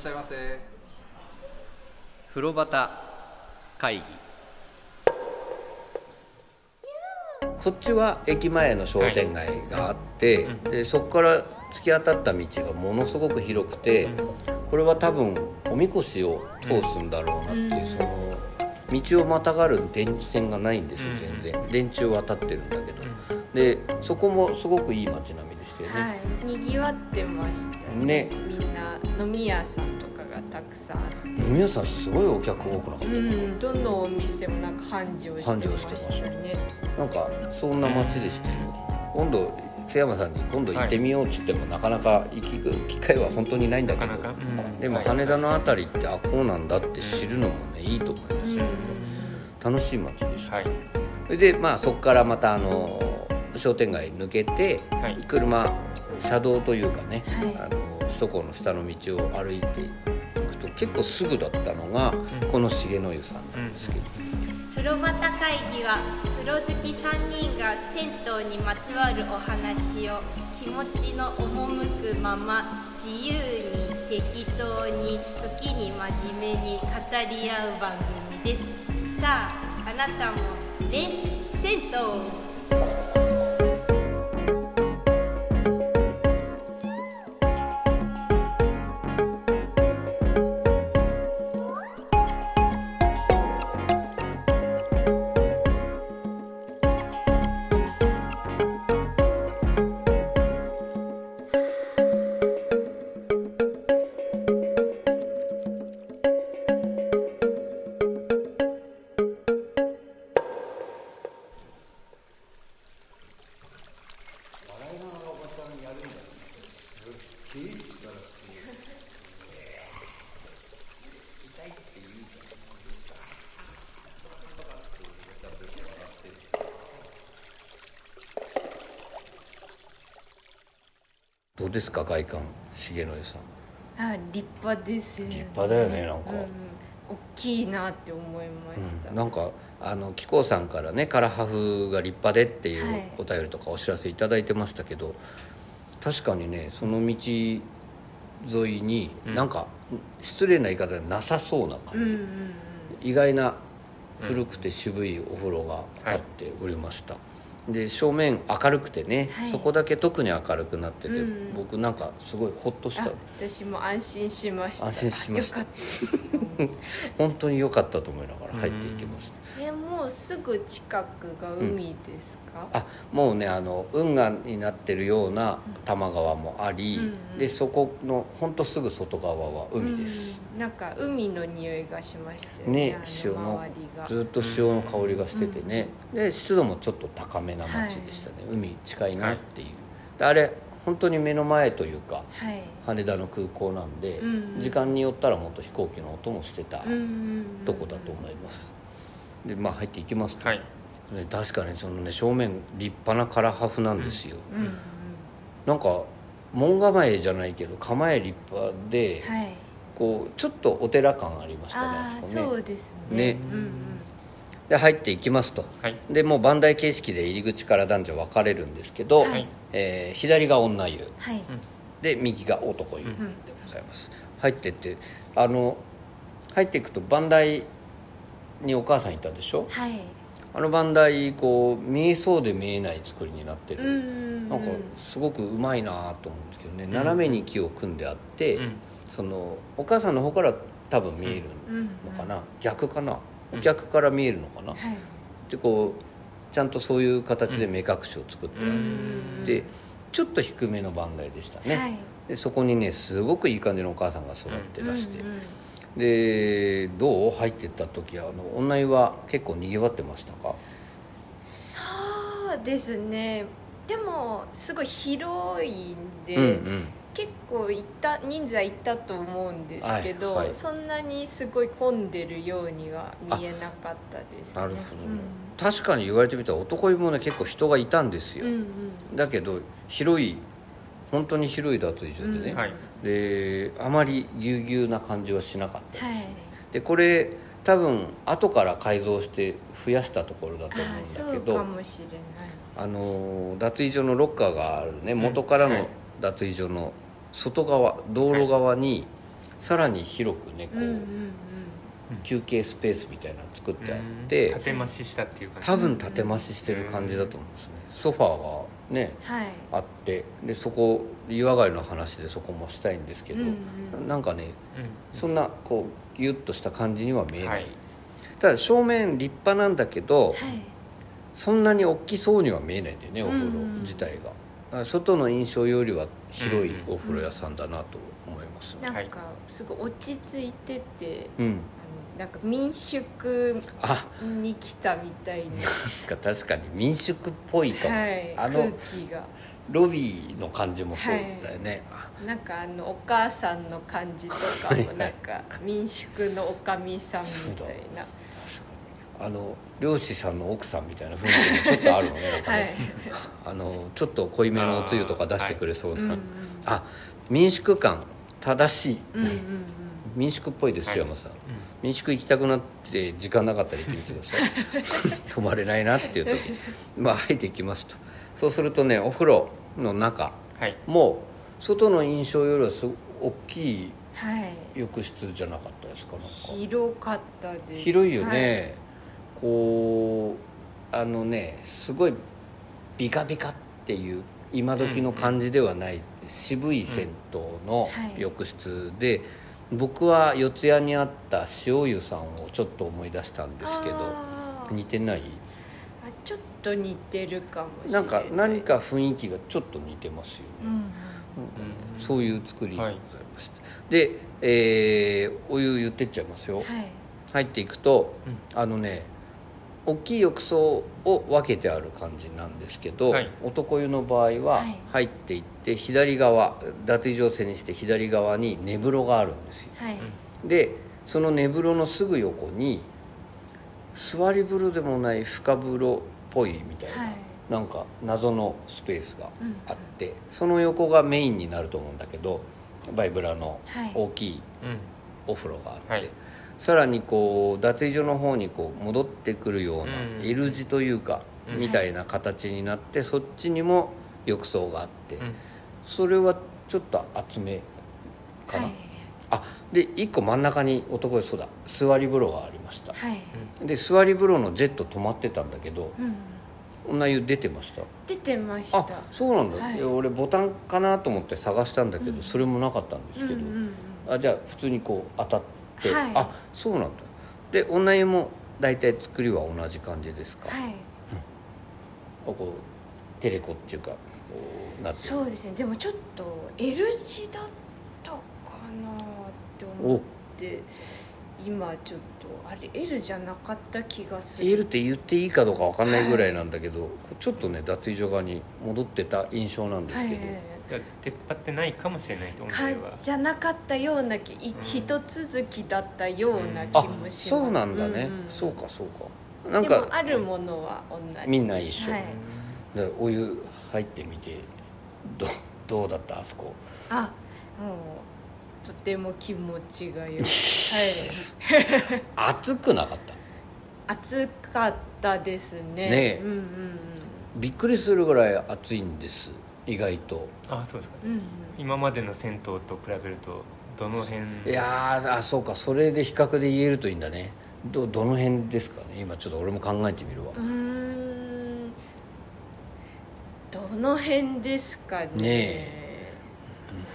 しゃいませ。風呂端会議。こっちは駅前の商店街があって、うん。でそこから突き当たった道がものすごく広くて、これは多分おみこしを通すんだろうなっていう、うん。その道をまたがる電池線がないんですようん。全然。電柱渡ってるんだけど、でそこもすごくいい街並みでしたよね、はい、にぎわってましたね。みんな飲み屋さんとかがたくさんあって。皆さんすごいお客多くなかった、うんどのお店もなんか繁盛してましたね。なんかそんな街でしたよ今度津山さんに今度行ってみようっつっても、なかなか行く機会は本当にないんだけど。なかなか、うん。でもはい羽田の辺りってあこうなんだって知るのもねいいと思いますよ、楽しい街でした、はい。それでまあそこからまたあの商店街抜けて、はい。車車道というかね、はあの首都高の下の道を歩いていくと結構すぐだったのが、うん。この重野湯さんなんですけど、風呂端会議は風呂好き3人が銭湯にまつわるお話を気持ちの赴くまま自由に適当に時に真面目に語り合う番組です。さああなたもね銭湯うですか外観重野湯さん。あ立派です立派だよねなんか。うん、大きいなって思いました、うん。なんかあの紀行さんからねカラハフが立派でっていうはい。お便りとかお知らせいただいてましたけど、確かにねその道沿いに、うん。なんか失礼な言い方でなさそうなうん感じ、うんうん。意外な古くて渋いお風呂が立っておりました、で正面明るくてね、はい。そこだけ特に明るくなってて、うん。僕なんかすごいホッとした。あ私も安心しました。安心しました。よかった。本当に良かったと思いながら入っていきました、えもうすぐ近くが海ですか、あもうねあの運河になってるような多摩川もあり、うんうん。でそこのほんとすぐ外側は海です、うんなんか海の匂いがしましたよねあ塩のずっと潮の香りがしててね、で湿度もちょっと高めな街でしたね、海近いなっていう、であれ本当に目の前というかはい。羽田の空港なんで、うんうん。時間によったらもっと飛行機の音もしてたうんうんうんとこだと思います。でまあ入っていきますと、はい。ね確かにそのね正面立派なカラハフなんですよ、うんうんなんか門構えじゃないけど構え立派で、はい。こうちょっとお寺感ありましたねあああそこね。そうですね。ね。うんうんで入っていきますと。はい。でもう番台形式で入り口から男女分かれるんですけど、はい。えー左が女湯はい。で右が男湯でうん。ございます、入ってってあの入っていくと番台にお母さんいたでしょ？はい。あの番台こう見えそうで見えない作りになってる、うんうんうん。なんかすごくうまいなと思うんですけどね、斜めに木を組んであって、うん。そのお母さんの方から多分見えるうん。のかな、逆かな？うん逆から見えるのかな、はい。でこうちゃんとそういう形で目隠しを作ってあうっん。て、ちょっと低めの番台でしたね、はい。でそこにねすごくいい感じのお母さんが座ってらして、うんうんでどう入ってった時あの女湯は結構にぎわってましたか？そうですねでもすごい広いんで、うんうん。結構行った人数は行ったと思うんですけど、はいはい。そんなにすごい混んでるようには見えなかったですね。なるほどね、確かに言われてみたら男湯もね結構人がいたんですよ、うんうん。だけど広い本当に広い脱衣所でね、うん。はい。であまりぎゅうぎゅうな感じはしなかったです、はい。でこれ多分後から改造して増やしたところだと思うんだけど。かもしれないあの脱衣所のロッカーがあるね。元からのはい。脱衣所の外側道路側にさらに広くねこう、休憩スペースみたいなの作ってあっうん。て縦増ししたっていう感じ。多分縦増ししてる感じだと思うんですね。ソファーがねはい。あってでそこ湯上がりの話でそこもしたいんですけど、うんうん。なんかねうん。そんなこうギュッとした感じには見えない、はい。ただ正面立派なんだけど、はいそんなに大きそうには見えないんだよねお風呂うん。自体が、外の印象よりは広いお風呂屋さんだなと思います。ねなんかすごい落ち着いててうん。なんか民宿あに来たみたいな。なんか確かに民宿っぽいかも、はいあの空気が。ロビーの感じもそうだよね、なんかあのお母さんの感じとかもなんか民宿のおかみさんみたいなあの漁師さんの奥さんみたいな雰囲気もちょっとあるのねなんかはね、い。あのちょっと濃いめのおつゆとか出してくれそうな、うんうんあ民宿感正しい。うんうん民宿っぽいですよ、はい。山さん。民宿行きたくなって時間なかったら行ってみてくださ い泊まれないなっていう時。まあ入っていきますと。そうするとねお風呂の中はい。も外の印象よりはすご大きいはい。浴室じゃなかったですかなんか。広かったです。広いよね、こうあのねすごいビカビカっていう今時の感じではない、渋い銭湯のはい。浴室で、僕は四谷にあった塩湯さんをちょっと思い出したんですけど似てない？あちょっと似てるかもしれななんいか何か雰囲気がちょっと似てますよね、うんそういう作りでございまして、で、えーお湯言ってっちゃいますよ、はい。入っていくと、うん。あのね大きい浴槽を分けてある感じなんですけど、はい。男湯の場合ははい。入っていって左側脱衣状線にして左側に寝風呂があるんですよ。はい。でその寝風呂のすぐ横に座り風呂でもない深風呂っぽいみたいな、はい。なんか謎のスペースがうん。あって、その横がメインになると思うんだけどバイブラのはい。大きいうん。お風呂があって、はいさらにこう脱衣所の方にこう戻ってくるようなうん。L 字というか、うん。みたいな形になってそっちにも浴槽があって、うん。それはちょっと厚めかな、はい。あで1個真ん中に男湯そうだ座り風呂がありました。はい。で座り風呂のジェット止まってたんだけどうん。女湯出てました？出てました。あそうなんだ、はい。いや俺ボタンかなと思って探したんだけど、うん。それもなかったんですけど、うんうんうん。あじゃあ普通にこう当たって、はい。あそうなんだ。で女湯も大体作りは同じ感じですか、はい。こうテレコっていうかこうなってる。そうですね。でもちょっと L 字だったかなって思って今ちょっとあれ L じゃなかった気がする。L って言っていいかどうかわかんないぐらいなんだけど、ちょっとね脱衣所側に戻ってた印象なんですけど、はいはいはい出っ張ってないかもしれないと思うじゃなかったような気いん。一続きだったような気あもします。そうなんだね、んん。そうかそうか。なんでかもあるものは同じみんな一緒はい、でお湯入ってみてどどうだったあそこ？あもうとても気持ちがよいはい。暑くなかった？暑かったですね。ねえ。うんうんびっくりするぐらい暑いんです意外と。あそうですか。うんうん。今までの銭湯と比べるとどの辺？いやーあそうか。それで比較で言えるといいんだね。どどの辺ですかね？今ちょっと俺も考えてみるわ。うーん。どの辺ですかね？ね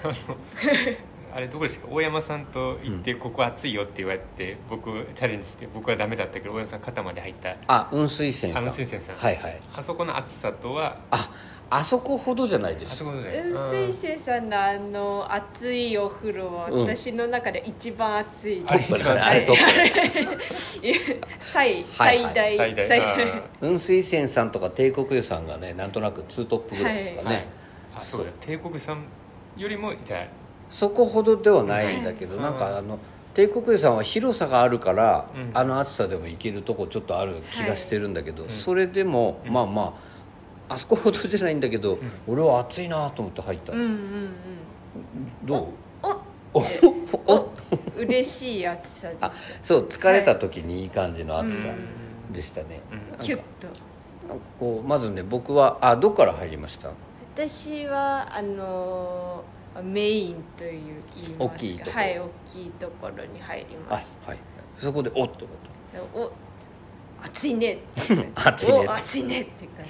あれどこですか？大山さんと行ってここ暑いよって言われて、僕チャレンジして僕はダメだったけど大山さん肩まで入った。あ雲水泉さん。あ雲水泉さん。はいはい。あそこの暑さとはああそこほどじゃないです。あそこじゃない。雲水泉さんのあの熱いお風呂はうん。私の中で一番熱い、あれ一番あれトップ最 はい最大、雲水泉さん。とか帝国湯さん。がねなん。となくツートップぐらいですかね、ーはいあそうだ帝国さん。よりもじゃそこほどではないん。だけど、はいなん。かあの帝国湯さん。は広さがあるから、うん。あの暑さでも行けるとこちょっとある気がしてるん。だけど、ん。それでも、うん。まあまああそこほどじゃないんだけど、俺は暑いなと思って入った、うんうんうん。どう？おおお嬉しい暑さです。あそう疲れた時にいい感じの暑さうんでしたね、うん。なん。かキュッと。こうまずね僕はあどっから入りました？私はあのーメインという言いますか。大きいところ。はい大きいところに入りあました。はい。そこでおっと思っお暑いね暑 いね。お暑いねって感じ。た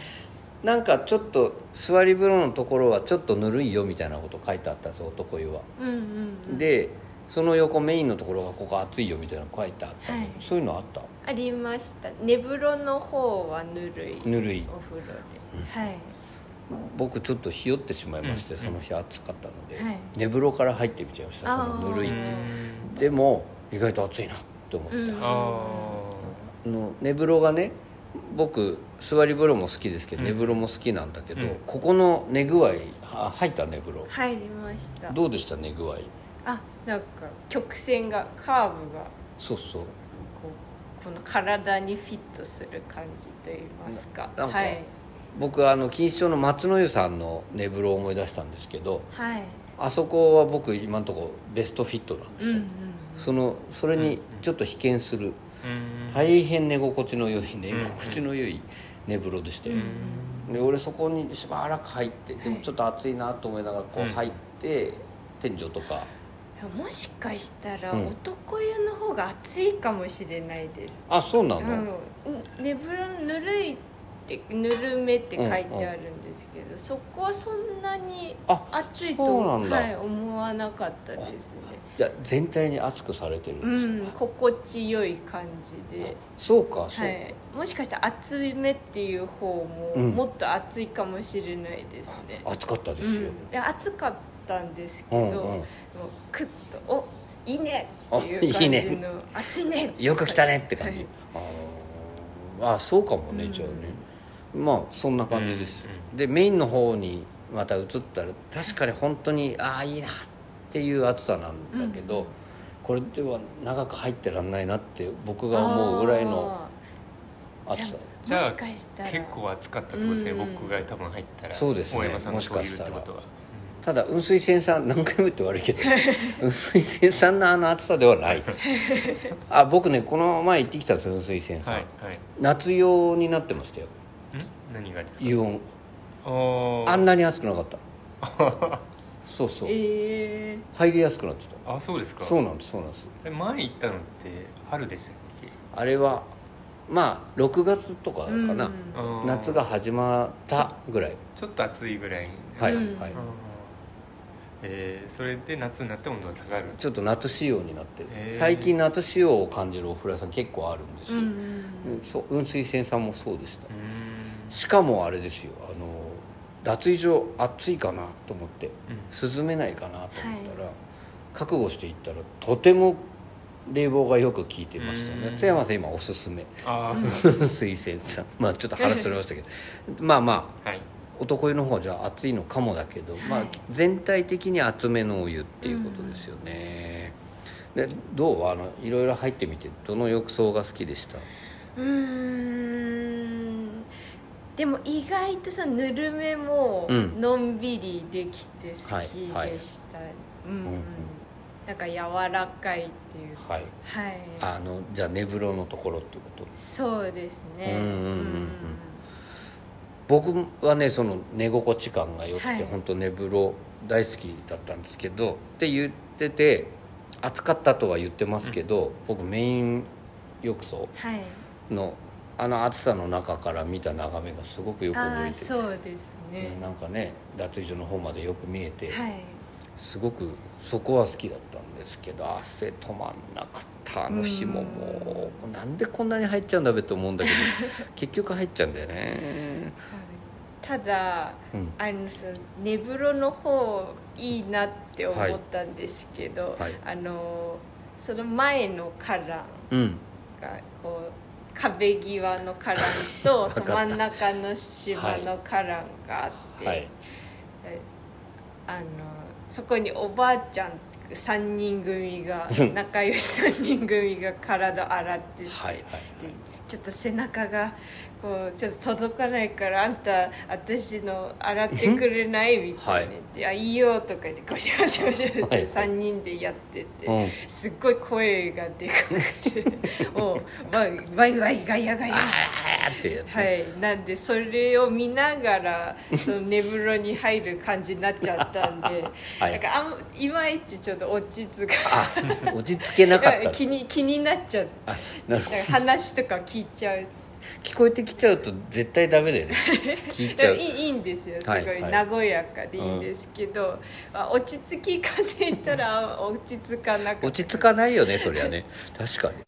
なんかちょっと座り風呂のところはちょっとぬるいよみたいなこと書いてあったんです男湯は、うんうんうん。でその横メインのところがここ暑いよみたいなの書いてあった。の、はい。そういうのあった？ありました。寝風呂の方はぬるい。ぬるい。お風呂で、はい。僕ちょっとひよってしまいまして、うん。その日暑かったので、はい。寝風呂から入ってみちゃいましたそのぬるいってう。んでも意外と暑いなって思って、うん。ああの寝風呂がね僕座り風呂も好きですけど、うん。寝風呂も好きなんだけど、うん。ここの寝具合は入った寝風呂？入りました。どうでした寝具合？あなんか曲線がカーブがそうそう。この体にフィットする感じといいますか。ななんかはい。僕あの錦糸町の松の湯さんの寝風呂を思い出したんですけどはい。あそこは僕今のところベストフィットなんですよ、うんうんそのそれにちょっと被験する、うん大変寝心地の良い寝心地の良い寝風呂でして、で俺そこにしばらく入ってでもちょっと暑いなと思いながらこううん。入って、天井とか。もしかしたらうん。男湯の方が暑いかもしれないです、あそうなの、うん、寝風呂ぬるいってぬるめって書いてあるんですけど、そこはそんなにあ暑いとはい、思わなかったですね。じゃあ全体に熱くされてるうんですか、ん心地よい感じで、そうかそう、はい、もしかしたら暑めっていう方もうん。もっと暑いかもしれないですね、暑かったですよ、うん。いや暑かったんですけど、うんうん。もうクッと「おいいね!」っていう感おいいね。じの「暑いね!」よく来たねって感じ、はい。あー。あそうかもね、うん。じゃあねまあそんな感じです、うんでメインの方にまた移ったら確かに本当にああいいなっていう暑さなんだけど、うんこれでは長く入ってらんないなって僕が思うぐらいのあ暑さ。ー。じゃあもしかしたら。結構暑かったってことですね、うん僕が多分入ったら。そうですね大山さんがそういるってことは。ただ雲水泉さん何回も言って悪いけど 雲水泉さんのあの暑さではないです。あ僕ねこの前行ってきたんですよ雲水泉さん、はいはい。夏用になってましたよ。ん何がですか？油温あんなに暑くなかった。そうそう。え入りやすくなってた。あそうですか？そうなんですそうなんです。え前行ったのって春でしたっけ？あれはまあ6月とかかーな、あー夏が始まったぐらい。ちょっと暑いぐらいにはい、うんはい。うん。えーそれで夏になって温度が下がるちょっと夏仕様になってる、へー。最近夏仕様を感じるお風呂屋さん結構あるんですよ、うんうんうん。そう雲水泉さんもそうでした。うーんしかもあれですよ。あの脱衣所暑いかなと思って。うん。涼めないかなと思ったら、覚悟していったらとても冷房がよく効いてましたね。うん。津山さん今おすすめ。ああ 水泉さん。まあちょっと話それましたけど。まあまあはい。男湯の方じゃ暑いのかもだけど、まあ全体的に厚めのお湯っていうことですよね、でどう？あのいろいろ入ってみてどの浴槽が好きでした？うーんでも意外とさぬるめもうん。のんびりできて好きでした、はいはい。うんうん。うんうん。なんか柔らかいっていうか。はい。はい。あのじゃあ寝風呂のところってこと？そうですね。うんうんうんうん。僕はねその寝心地感が良くて、はい。本当寝風呂大好きだったんですけどって言ってて暑かったとは言ってますけど、僕メイン浴槽はい。のあの暑さの中から見た眺めがすごくよくああ覚えてる。そうですね。うんなんかね脱衣所の方までよく見えて、はい。すごくそこは好きだったんですけど汗止まんなかったあの日ももうなんでこんなに入っちゃうんだべと思うんだけど 結局入っちゃうんだよね。ただうん。あのその寝風呂の方いいなって思ったんですけど、はい。あのその前の花壇うんがこう壁際の花壇と わかった。その真ん中の島の花壇があって、はい。えあのそこにおばあちゃん3人組が 仲良し3人組が体洗ってて、はいはいでちょっと背中がこうちょっと届かないからあんた私の洗ってくれないみたいに言って「あいいよ」とか言ってゴシゴシゴシってはい。3人でやってて、うん。すっごい声がでかくて もうワイワイガヤガヤーっていうやつはね、い、なんでそれを見ながらその寝風呂に入る感じになっちゃったんで、はい。なんかあんいまいちちょっと落ち着かあ落ち着けなかった。気に気になっちゃうあなるほど。なんか話とか聞いちゃう。聞こえてきちゃうと絶対ダメだよね。聞いちゃう。いいんですよ。すごはいはい。い和やかでいいんですけど、まあ、落ち着きかって言ったら落ち着かなかった落ち着かないよねそりゃね。確かに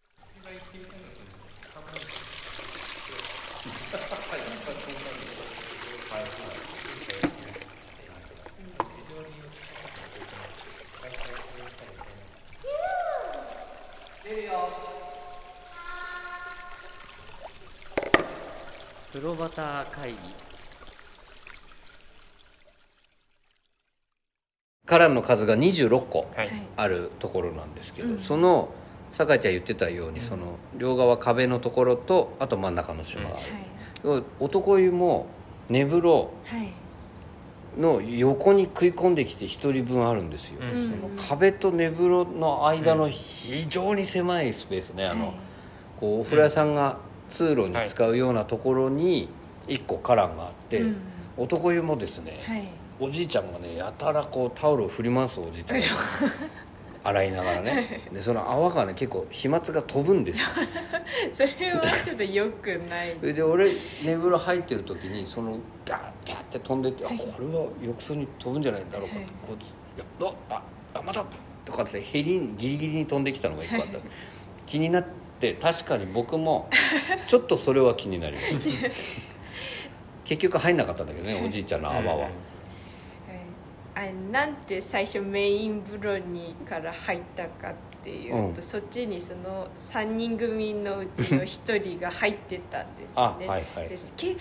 プロバター会議。カランの数が26個はい、あるところなんですけど、うん。その酒井ちゃん言ってたように、その両側壁のところとあと真ん中の島。がある、男湯も寝風呂はい。はいの横に食い込んできて1人分あるんですよ、うん。その壁と寝風呂の間の非常に狭いスペースね、あのはい。こうお風呂屋さんが通路に使うようなところに1個花壇があって、うん。男湯もですね、はい。おじいちゃんがねやたらこうタオルを振り回すおじいちゃんが 洗いながらねでその泡がね結構飛沫が飛ぶんですよ。それはちょっと良くない。そ れで俺寝風呂入ってる時にそのビャービャーって飛んでって、あこれは浴槽に飛ぶんじゃないだろうかと、はい。こういやああまたとかってヘリにギリギリに飛んできたのが一個あった。気になって確かに僕もちょっとそれは気になりました 結局入んなかったんだけどねおじいちゃんの泡は、はい。あなんて最初メイン風呂にから入ったかっていうと、うん。そっちにその3人組のうちの1人が入ってたんですね。あはいはい。です。け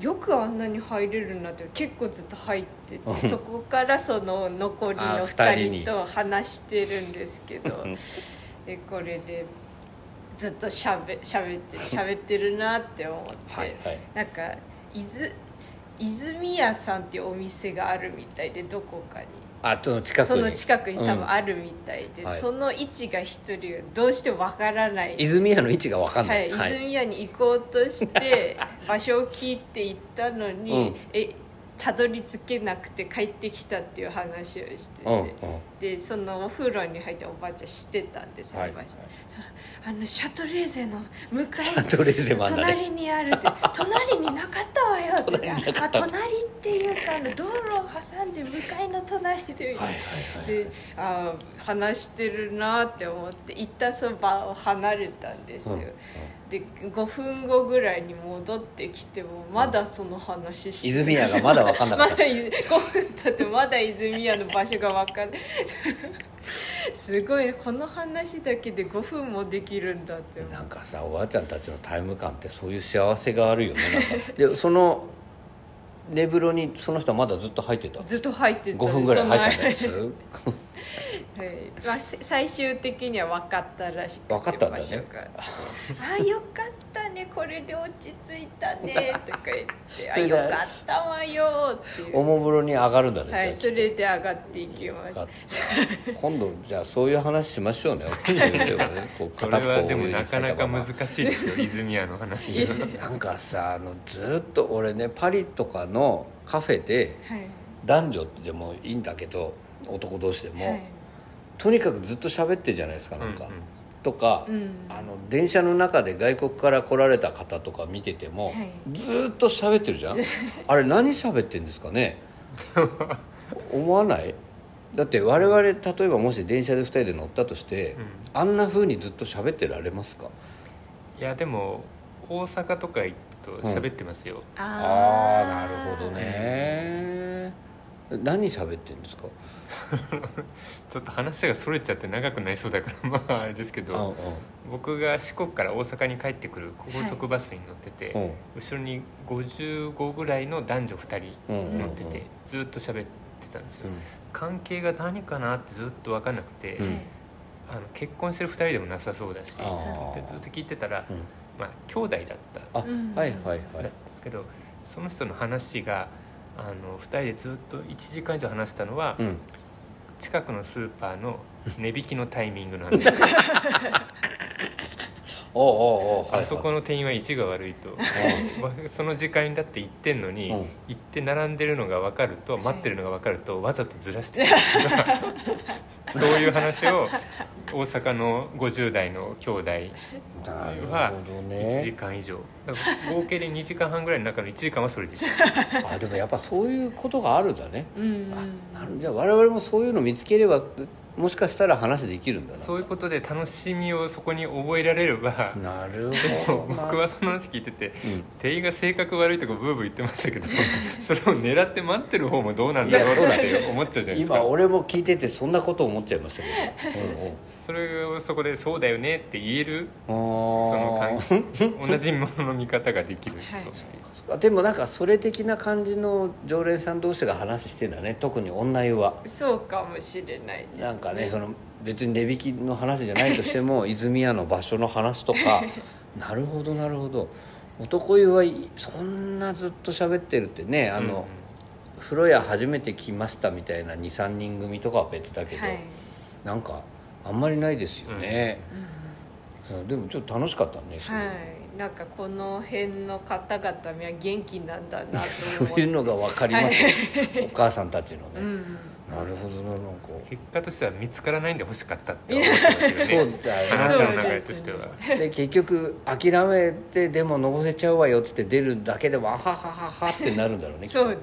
よくあんなに入れるなって結構ずっと入ってうん。てそこからその残りあの二人に。2人と話してるんですけど。でこれでずっとしゃべしゃべって 喋ってるなって思って。はいはい。なんか伊豆泉屋さんっていうお店があるみたいでどこかに。あその近くに。その近くに多分あるみたいで、うん。はい。その位置が一人どうしてもわからない。泉屋の位置が分かんな、はいい、泉屋に行こうとして 場所を聞いて行ったのに、うん。えたどり着けなくて帰ってきたっていう話をしてて、うんうん。でそのお風呂に入っておばあちゃん知ってたんですよ、はい場所。そのあのシャトレーゼの向かい隣にあるって 隣になかったわよって隣った。あ隣っていうかあの道路を挟んで向かいの隣でみたいな、はいはいはいであー話してるなって思って一旦その場を離れたんですよ、うんうんで5分後ぐらいに戻ってきてもまだその話してる。泉屋がまだ分かんなかった。まだ5分経ってまだ泉屋の場所が分かんない。すごいこの話だけで5分もできるんだって。思うなんかさおばあちゃんたちのタイム感ってそういう幸せがあるよねなんか。でその寝風呂にその人はまだずっと入ってた。ずっと入ってた。5分ぐらい入ってたんですはい。まあ、せ最終的には分かったらしくて分かったんだね。あよかったねこれで落ち着いたね」とか言って「あよかったわよ」っていう。おもむろに上がるんだね、はいそれで上がっていきまし分かたった今度じゃあそういう話しましょうね。こうそれはでもなかなか難しいですよ泉屋の話。なんかさあのずっと俺ねパリとかのカフェではい。男女でもいいんだけど男同士でも、はいとにかくずっと喋ってるじゃないですかなんか、うんうん。とか、うん。あの電車の中で外国から来られた方とか見てても、はい。ずーっと喋ってるじゃん。あれ何喋ってんですかね？思わない？だって我々例えばもし電車で2人で乗ったとして、うん。あんな風にずっと喋ってられますか？いやでも大阪とか行くと喋ってますよ、ああなるほどね何喋ってんですか？ちょっと話がそれちゃって長くなりそうだから まああれですけうんど僕が四国から大阪に帰ってくる高速バスに乗ってて、うん後ろに55ぐらいの男女2うん人乗ってて、うんうんずっと喋ってたんですよ、うん。関係が何かなってずっと分かんなくて、うん。あの結婚してる2人でもなさそうだしずっと聞いてたら、うん。まあ兄弟だったん。はいはいんはい。ですけどその人の話があの2人でずっと1時間以上話したのは、うん。近くのスーパーの値引きのタイミングなんで。おうおうおうはいはい。あそこの店員は意地が悪いと。わその時間にだって行ってんのに、うん。行って並んでるのが分かると待ってるのが分かるとわざとずらしてる。そういう話を大阪の50代の兄弟なるはほど1時ね間以上。だから合計で2時間半ぐらいの中の1時間はそれです あでもやっぱそういうことがあるんだね。うん。あなるじゃあ我々もそういうの見つければもしかしたら話できるんだな。そういうことで楽しみをそこに覚えられればなるほどな。僕はその話聞いててうん。店員が性格悪いとかブーブー言ってましたけど それを狙って待ってる方もどうなんだろうって思っちゃうじゃないですか。今俺も聞いててそんなこと思っちゃいましたけど、うんうんそれをそこで「そうだよね」って言えるあそのー感同じものの見方ができる。人はい。でもなんかそれ的な感じの常連さん同士が話してんだね。特に女湯は。そうかもしれないです、なんかねその別に値引きの話じゃないとしても 泉屋の場所の話とか。なるほどなるほど。男湯はいそんなずっと喋ってるってねあの、風呂屋初めて来ましたみたいな23人組とかは別だけど、はい、なんかあんまりないですよね、そうでもちょっと楽しかったねはい。なんかこの辺の方々は元気なんだな そういうのが分かります、お母さんたちのね、うん。なるほどななんか。結果としては見つからないんで欲しかったって思ってます そうよねだよね。話の流れとしては。で結局諦めてでものぼせちゃうわよっつって出るだけでもあははははってなるんだろうねそうです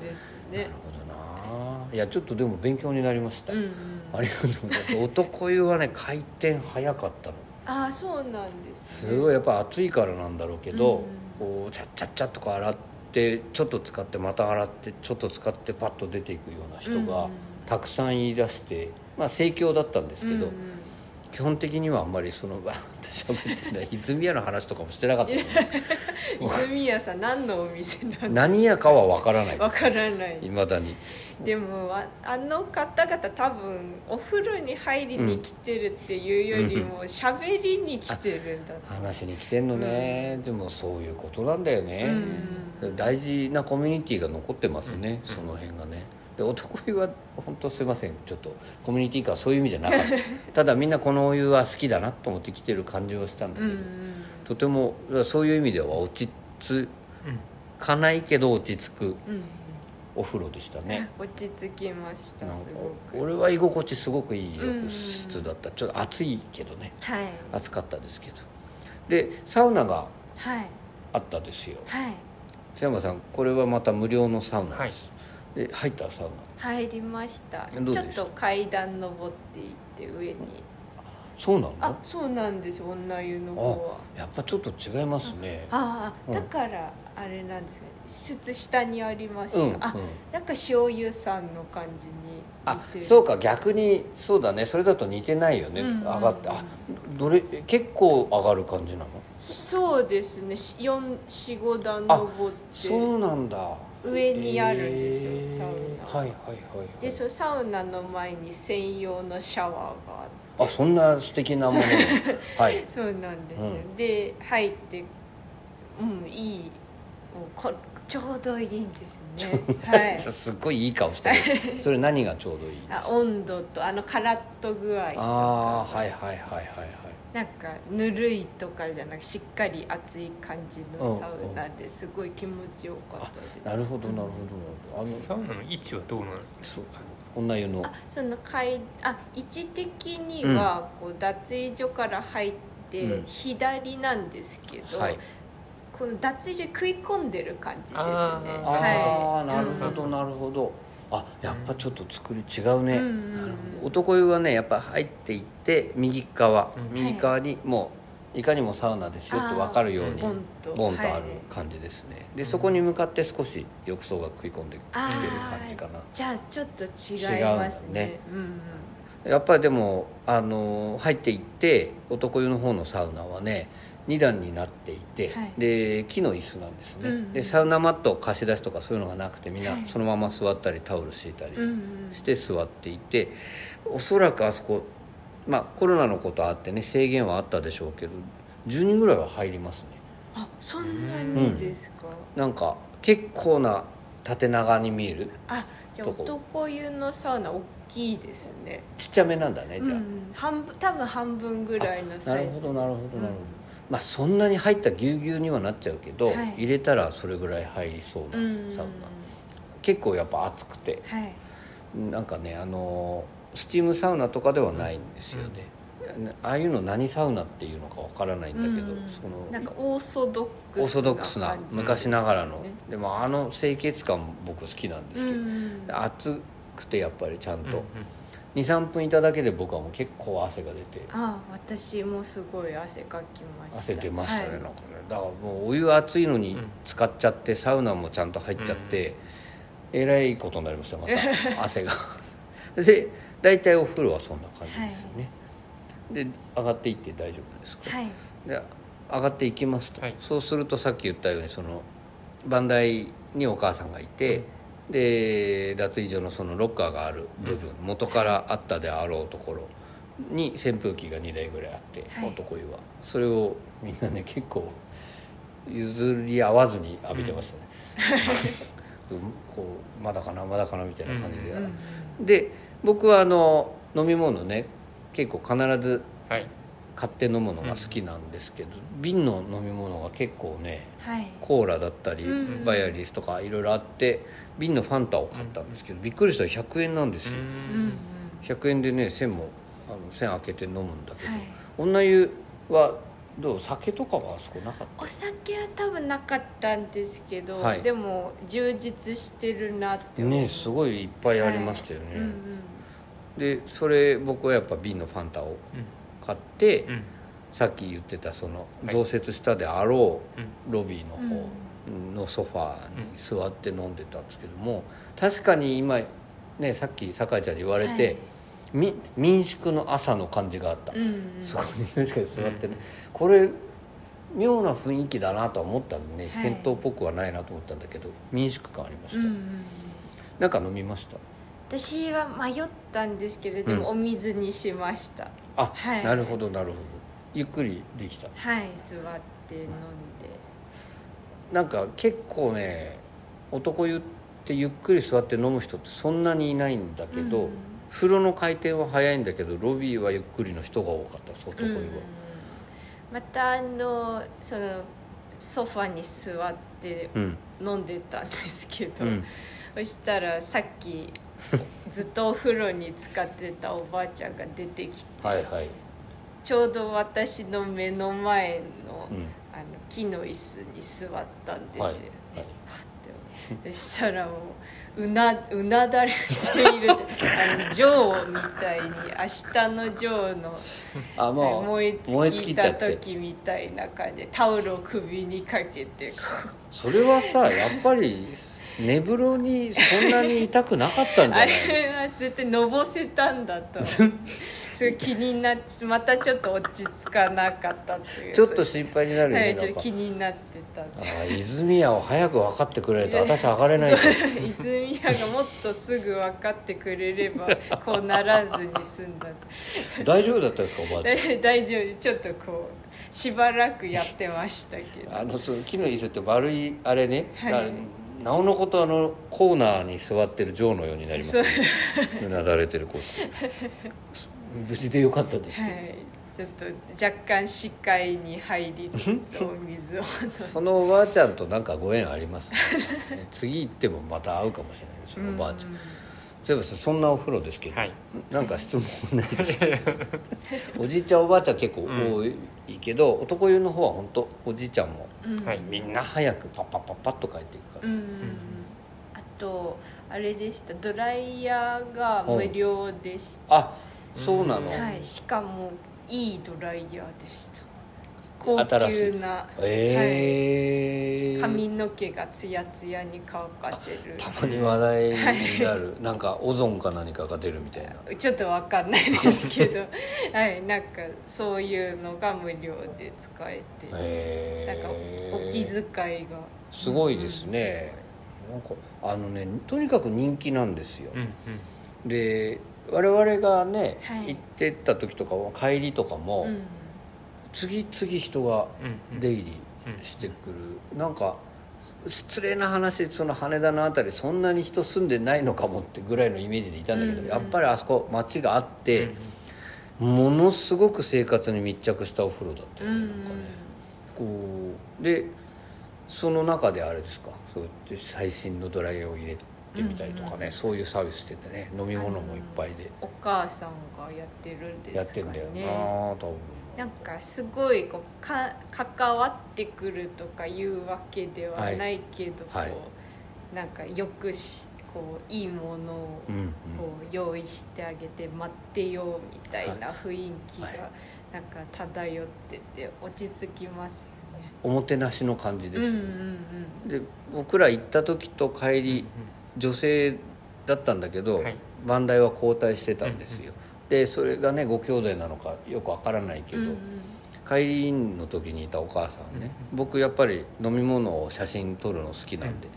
なねるほどな。いやちょっとでも勉強になりました、うんうんありがとうございます。男湯はね回転早かったの。ああそうなんです、ね、すごいやっぱ暑いからなんだろうけど、うん。こうチャッチャッチャッとか洗ってちょっと使ってまた洗ってちょっと使ってパッと出ていくような人がうん。たくさんいらしてまあ盛況だったんですけど、うんうん基本的にはあんまりそのわーって喋ってない泉屋の話とかもしてなかったの。泉屋さん何のお店なんだ？何屋かは分からないわからない。いまだに。でもああの方々多分お風呂に入りに来てるっていうよりも喋りに来てるんだ話に来てんのね、でもそういうことなんだよね、うん。大事なコミュニティが残ってますね、うんその辺がねで男湯は本当すいません。ちょっとコミュニティかそういう意味じゃなかった。ただみんなこのお湯は好きだなと思って来てる感じはしたんだけど、とてもそういう意味では落ち着かないけど落ち着くうんお風呂でしたね。落ち着きましたなんかすごく。俺は居心地すごくいいうん浴室だったちょっと暑いけどね。はい。暑かったですけど。でサウナがはい。あったですよ。はい。瀬山さんこれはまた無料のサウナです、で入った？サウナ。入りました。ちょっと階段登っていって上に。そうなの？あそうなんです女湯の方は。やっぱちょっと違いますね。ああうん。だからあれなんですね。出下にありました、うん、うん、あなんか醤油さんの感じにあそうか。逆にそうだね。それだと似てないよね、うん上がって。あどれ結構上がる感じなの？そうですね。45段登って。そうなんだ上にあるんですよへー。サウナ。はいはいはいはい。でそのサウナの前に専用のシャワーがあって。あそんな素敵なもの。はい。そうなんですよ、うん。で入ってうんいい。こちょうどいいんですね。はい。すっごいいい顔してる。それ何がちょうどいいあ温度とあのカラッと具合ああはいはいはいはいはいなんかぬるいとかじゃなくしっかり熱い感じのサウナですごい気持ちよかったです。なるほどなるほどあのサウナの位置はどうなんそう女湯の。あその階あ位置的にはこう脱衣所から入ってうん。左なんですけど、はいこの脱衣所に食い込んでる感じですね。あー。ああ、はいなるほどなるほど。あやっぱちょっと作り違うね、男湯はねやっぱ入っていって右側、うん。右側にもういかにもサウナですよって分かるようにボンと。あるはい感じですね、でそこに向かって少し浴槽が食い込んできてるあ感じかな。ーじゃあちょっと違いますね。違うね。うんうん。やっぱりでもあの入っていって男湯の方のサウナはね2段になっていて、はい。で木の椅子なんですね、うんうん。でサウナマット貸し出しとかそういうのがなくてみんなはい。そのまま座ったりタオル敷いたりうんうんして座っていて、おそらくあそこまあコロナのことあってね制限はあったでしょうけど10人ぐらいは入りますね。あそんなにですか、なんか結構な縦長に見えるあじゃあ男湯のサウナ大きいですね。ちっちゃめなんだねじゃあ、うん、半分多分半分ぐらいのサイズなるほどなるほどなるほどまあそんなに入ったぎゅうぎゅうにはなっちゃうけど、はい。入れたらそれぐらい入りそうなうんサウナ。結構やっぱ暑くてはい。なんかねあのスチームサウナとかではないんですよね、ああいうの何サウナっていうのかわからないんだけど、うん。そのなんかオーソドックスオーソドックスな昔ながらの。ですでもあの清潔感僕好きなんですけど、うん暑くてやっぱりちゃんうんと23分いただけで僕はもう結構汗が出て。あ私もすごい汗かきました。汗出ましたね、はい。なんかね。だからもうお湯熱いのにうん。使っちゃってサウナもちゃんと入っちゃって、えらいことになりましたまた 汗が。で大体お風呂はそんな感じですよね、で上がっていって大丈夫ですか、はい。で上がっていきますと、はい。そうするとさっき言ったようにその番台にお母さんがいて、で脱衣所のそのロッカーがある部分、元からあったであろうところに扇風機が2台ぐらいあって、はい。男湯は。それをみんなね結構譲り合わずに浴びてましたね、うん。こうまだかなまだかなみたいな感じで、うん。で僕はあの飲み物ね結構必ずはい買って飲むのが好きなんですけど、瓶の飲み物が結構ねはい。コーラだったり、うんバイアリスとかいろいろあって瓶のファンタを買ったんですけど、びっくりしたら100円なんですよ、うんうん100円でね線もあの線開けて飲むんだけど、はい。女湯はどう？酒とかはあそこなかっお酒は多分なかったんですけど、はい。でも充実してるなってねすごいいっぱいありましたよね、はい。うんでそれ僕はやっぱ瓶のファンタを買って、うん。さっき言ってたそのはい。増設したであろうん。うロビーの方のソファーに座って飲んでたんですけども確かに今ねさっき酒井ちゃんに言われて、はい。み民宿の朝の感じがあった、うんうん。そこに確かに座ってね、これ妙な雰囲気だなとは思ったんでね、はい。銭湯っぽくはないなと思ったんだけど民宿感ありました、うんうん。なんか飲みました？私は迷ったんですけどでもお水にしました、あ、はい。なるほどなるほど。ゆっくりできた。はい座って飲んで。なんか結構ね男湯ってゆっくり座って飲む人ってそんなにいないんだけど、うん。風呂の回転は早いんだけどロビーはゆっくりの人が多かったです男湯は、うん。またあのそのソファに座ってうん。飲んでたんですけど、うん。そしたらさっきずっとお風呂に使ってたおばあちゃんが出てきてはいはい、ちょうど私の目の前の,、うん。あの木の椅子に座ったんですよね、はいはい。でそしたらもううなうなだれているあのジョーみたいに「明日のジョーの」あもう燃え燃え尽きた時みたいな感じでタオルを首にかけてこそれはさやっぱり寝風呂にそんなに痛くなかったんじゃないれは絶対のぼせたんだと。すごい気になってまたちょっと落ち着かなかったっていう。ちょっと心配になるよね、はい、ちょなんか。っと気になってたああ泉谷を早く分かってくれないと私上がれないと泉谷がもっとすぐ分かってくれれば こうならずに済んだ大丈夫だったんですかおばあちゃん？で 大丈夫ちょっとこうしばらくやってましたけど。あのその木の椅子って丸いあれね、はい。あなおのことあのコーナーに座ってる女王のようになりますね。う。なだれてるコース。無事でよかったです、はい。ちょっと若干視界に入りつつお水を。そのおばあちゃんとなんかご縁ありますね。次行ってもまた会うかもしれないですそのおばあちゃんそういえばそんなお風呂ですけど、はい。なんか質問ないですか おじいちゃんおばあちゃん結構多いけど、男湯の方は本当おじいちゃんもうん。はいみんな早くパッパッパッパッと帰っていくから、うん。あとあれでした。ドライヤーが無料でした。あそうなの、はい、しかもいいドライヤーでした高級な、ええはい、髪の毛がツヤツヤに乾かせる。たまに話題になる、なんかオゾンか何かが出るみたいな。ちょっとわかんないですけど。はい。なんかそういうのが無料で使えて、へなんかお気遣いが。すごいですね、なんかあのねとにかく人気なんですよ、うんうん。で我々がね、はい。行ってた時とかは帰りとかも、うん次々人がうんうん。出入りしてくる、なんか失礼な話その羽田のあたりそんなに人住んでないのかもってぐらいのイメージでいたんだけど、うんやっぱりあそこ街があって、うんものすごく生活に密着したお風呂だったよね、なんかねこうでその中であれですか？そうやって最新のドライヤーを入れてみたりとかね、うんうんそういうサービスしててね飲み物もいっぱいで。お母さんがやってるんですかね。やってんだよな多分なんかすごいこうか関わってくるとかいうわけではないけど、はい。なんかよくしこういいものをこう用意してあげて待ってよみたいな雰囲気がはい。なんか漂ってて落ち着きますよね。おもてなしの感じですよね、うんうんで僕ら行った時と帰り女性だったんだけど、はい。番台は交代してたんですよ、でそれがねご兄弟なのかよくわからないけど、うんうん。帰りの時にいたお母さんね、うん僕やっぱり飲み物を写真撮るの好きなんで、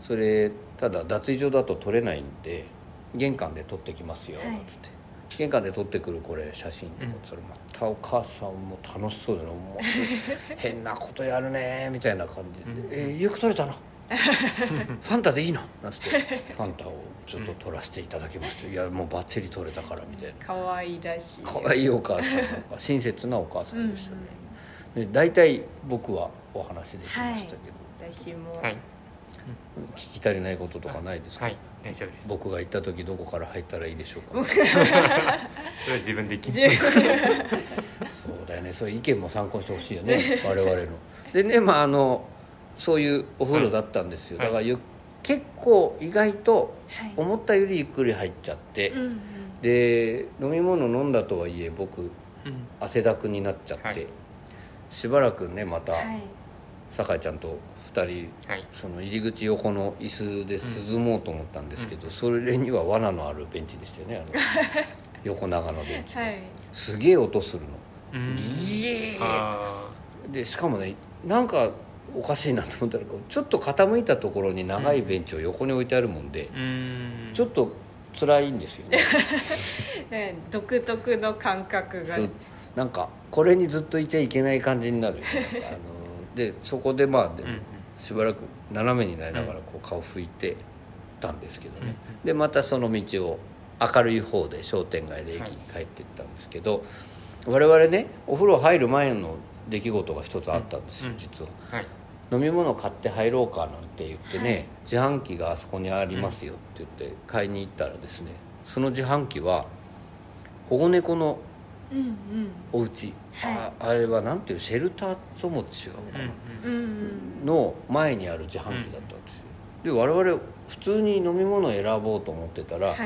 それただ脱衣所だと撮れないんで玄関で撮ってきますよ」はい。つって、玄関で撮ってくるこれ写真とか、うん。それまたお母さんも楽しそうでねもう変なことやるねみたいな感じで「うん。えーよく撮れたのファンタでいいの?」なんつって。ファンタをちょっと撮らせていただきました「いやもうバッチリ撮れたから」みたいな。可愛らしい。可愛いお母さん。なんか親切なお母さうんうんんでしたね、で大体僕はお話できましたけど、私も、はい。聞き足りないこととかないですか、はい。大丈夫です。僕が行った時どこから入ったらいいでしょうか？それは自分で決めます。そうだよね。そういう意見も参考にしてほしいよね。我々の。でねまああのそういうお風呂だったんですよ、はいだからゆ結構意外とはい。思ったよりゆっくり入っちゃって、うんうん。で飲み物飲んだとはいえ僕うん。汗だくになっちゃって、はい。しばらくねまた、はい。酒井ちゃんと2人はい。その入り口横の椅子で涼もうと思ったんですけど、それには罠のあるベンチでしたよねあの。横長のベンチ、はい。すげえ音するの。うん。ギーあでしかもねなんかおかしいなと思ったらちょっと傾いたところに長いベンチを横に置いてあるもんで、ーうん。ちょっと辛いんですよね。ね 独特の感覚がなんかこれにずっといちゃいけない感じになる あのでそこでまあでうんうん。しばらく斜めになりながらこう顔拭いてたんですけどね、うんでまたその道を明るい方で商店街で駅に帰っていったんですけど、我々ねお風呂入る前の出来事が一つあったんですよ、うん。実は。はい飲み物買って入ろうかなんて言ってね、自販機があそこにありますよって言って買いに行ったらですねその自販機は保護猫のうんうん。お家、はああれはなんていうシェルターとも違うのかな、うんうん。うんの前にある自販機だったんですよ、で我々普通に飲み物を選ぼうと思ってたら、はい。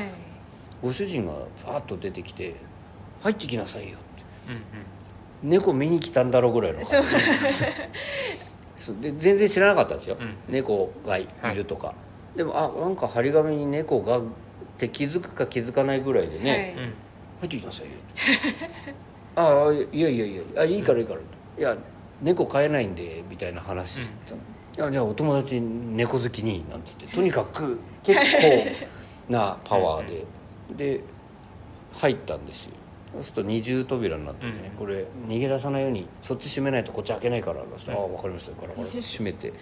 ご主人がパーッと出てきて「入ってきなさいよ」って。うんうん。猫見に来たんだろうぐらいので全然知らなかったんですよ、うん。猫がいるとか、でもあなんか張り紙に猫がって気づくか気づかないぐらいでね、はい。うん入ってきなさいよ ああいやいやいやあいいからいいから。いや猫飼えないんでみたいな話してた。の、いやじゃあお友達猫好きになんつって。とにかく結構なパワーで。で入ったんですよそうすると二重扉になっててね、うん。これ逃げ出さないようにそっち閉めないとこっち開けないからああ分かりました。からから閉めて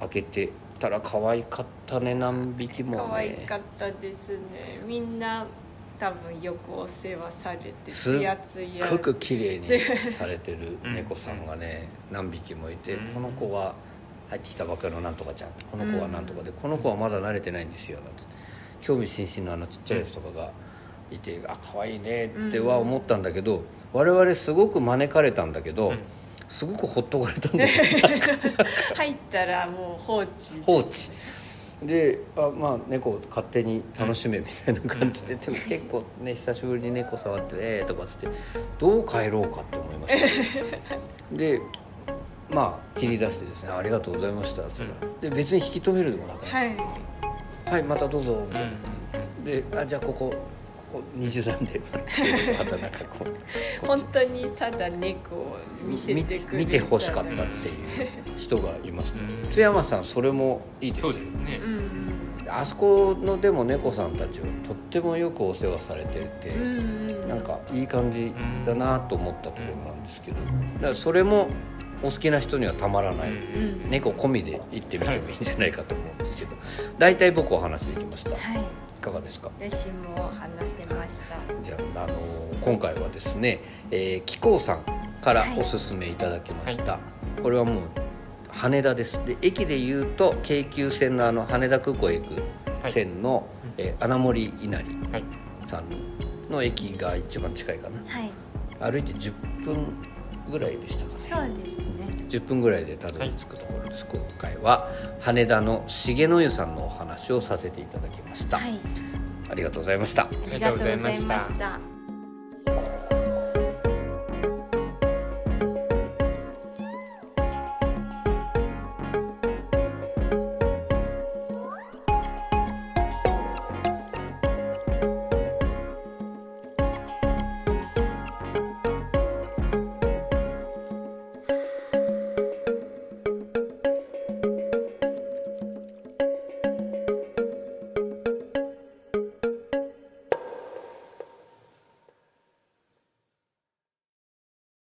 開けてたら可愛かったね何匹もね。可愛かったですね。みんな多分よくお世話されてすっつやつ。やすごく綺麗にされてる 猫さんがね何匹もいてうん。この子は入ってきたばかりのなんとかちゃん。この子はなんとかでこの子はまだ慣れてないんですよなんて。興味津々のあのちっちゃいやつとかがいてあ可愛いねっては思ったんだけど我々すごく招かれたんだけどうん。すごくほっとかれたんだよ。ね 入ったらもう放置。放置。であまあ猫勝手に楽しめみたいな感じで、でも結構ね久しぶりに猫触って「えー」とかっつってどう帰ろうかって思いました、ね、でまあ切り出してですね「ありがとうございました」それで別に引き止めるでもなく「はい。はいまたどうぞ」みたいな、うん。であじゃあここ20段でまたなんかこう 本当にただ猫を見せてくれ見てほしかったっていう人がいましたうん。津山さんそれもいいですそうですね。うんあそこのでも猫さんたちはとってもよくお世話されてて、うんうん。なんかいい感じだなと思ったところなんですけどだからそれもお好きな人にはたまらない、うんうん。猫込みで行ってみてもいいんじゃないかと思うんですけど大体僕お話できました。いはいかがですか？私も話せました。じゃあ、あの今回はですね、えー、紀行さんからおすすめいただきました、これはもう羽田です。で駅でいうと京急線のあの羽田空港へ行く線の、えー穴守稲荷はい。さんの駅が一番近いかな。はい。歩いて10分ぐらいでしたかね。そうですね10分ぐらいでたどり着くところです、今回は羽田の重野湯さんのお話をさせていただきました、はい。ありがとうございました。ありがとうございました